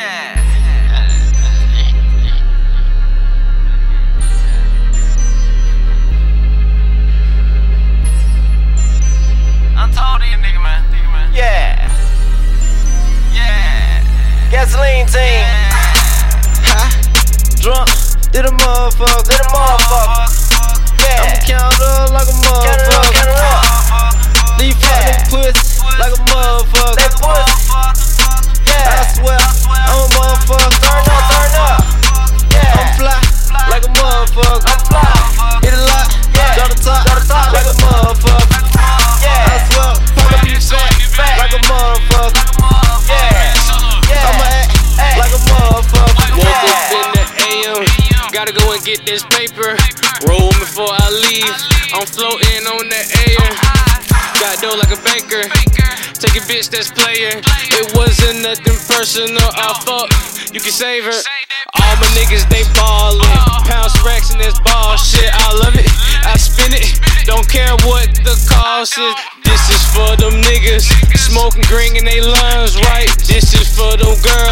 Yeah. I'm told you, nigga, man. Nigga, man. Yeah. Yeah. Gasoline team. Yeah. Huh? Drunk. Did a motherfucker. Did a motherfucker. Yeah. I'ma count up like a motherfucker. Count it up, count it up. Leave yeah. pussy. Get this paper. Roll before I leave, I'm floating on the air. Got dough like a banker, take a bitch that's player. It wasn't nothing personal, I fuck, you can save her. All my niggas, they ballin'. Pounds, racks, and this ball shit, I love it. I spin it, don't care what the cost is. This is for them niggas, smoking green in they lungs, right? This is for them girls,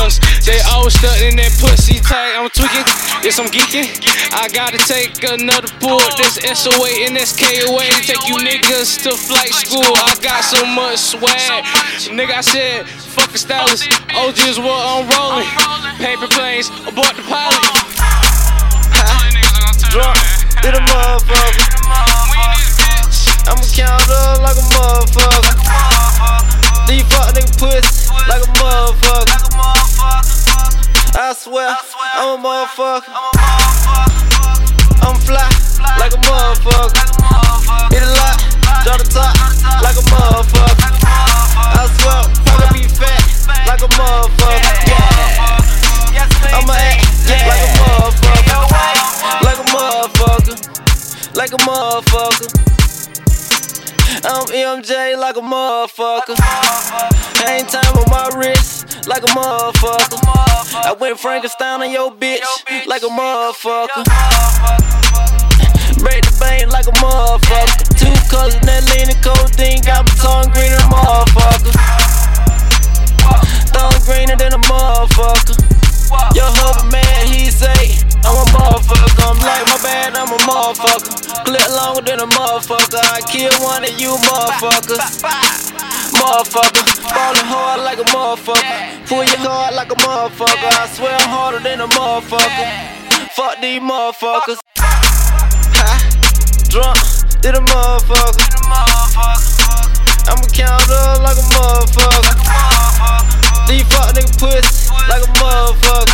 they always stuntin' that pussy tight. I'm tweaking, yes, I'm geeking. I gotta take another pull. This SOA and SKOA, take you niggas to flight school. I got so much swag. Nigga, I said, fuck a stylist. OG is what I'm rolling. Paper planes, abort the pilot. Drunk, a motherfucker. I'ma count up like a motherfucker. I'm a motherfucker. I'm fly like a motherfucker. Hit a lot, drop the top like a motherfucker. I swear, pocket be fat like a motherfucker. Yeah, I'ma act like a motherfucker. Like a motherfucker. Like a motherfucker. I'm MJ like a motherfucker. Hang time on my wrist like a motherfucker. I went Frankenstein on your bitch like a motherfucker. Break the bank like a motherfucker. Two cousins that lean and codeine got my tongue green than a motherfucker. Tongue greener than a motherfucker. Your hubby man, he say, I'm a motherfucker. I'm like my bad, I'm a motherfucker. Clip longer than a motherfucker. I kill one of you motherfuckers motherfucker. Ballin' hard like a motherfucker. Pull your card like a motherfucker. I swear I'm harder than a motherfucker. Fuck these motherfuckers. Drunk, did a motherfucker. I'ma count up like a motherfucker. These fuck nigga pussy like a motherfucker.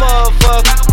motherfucker.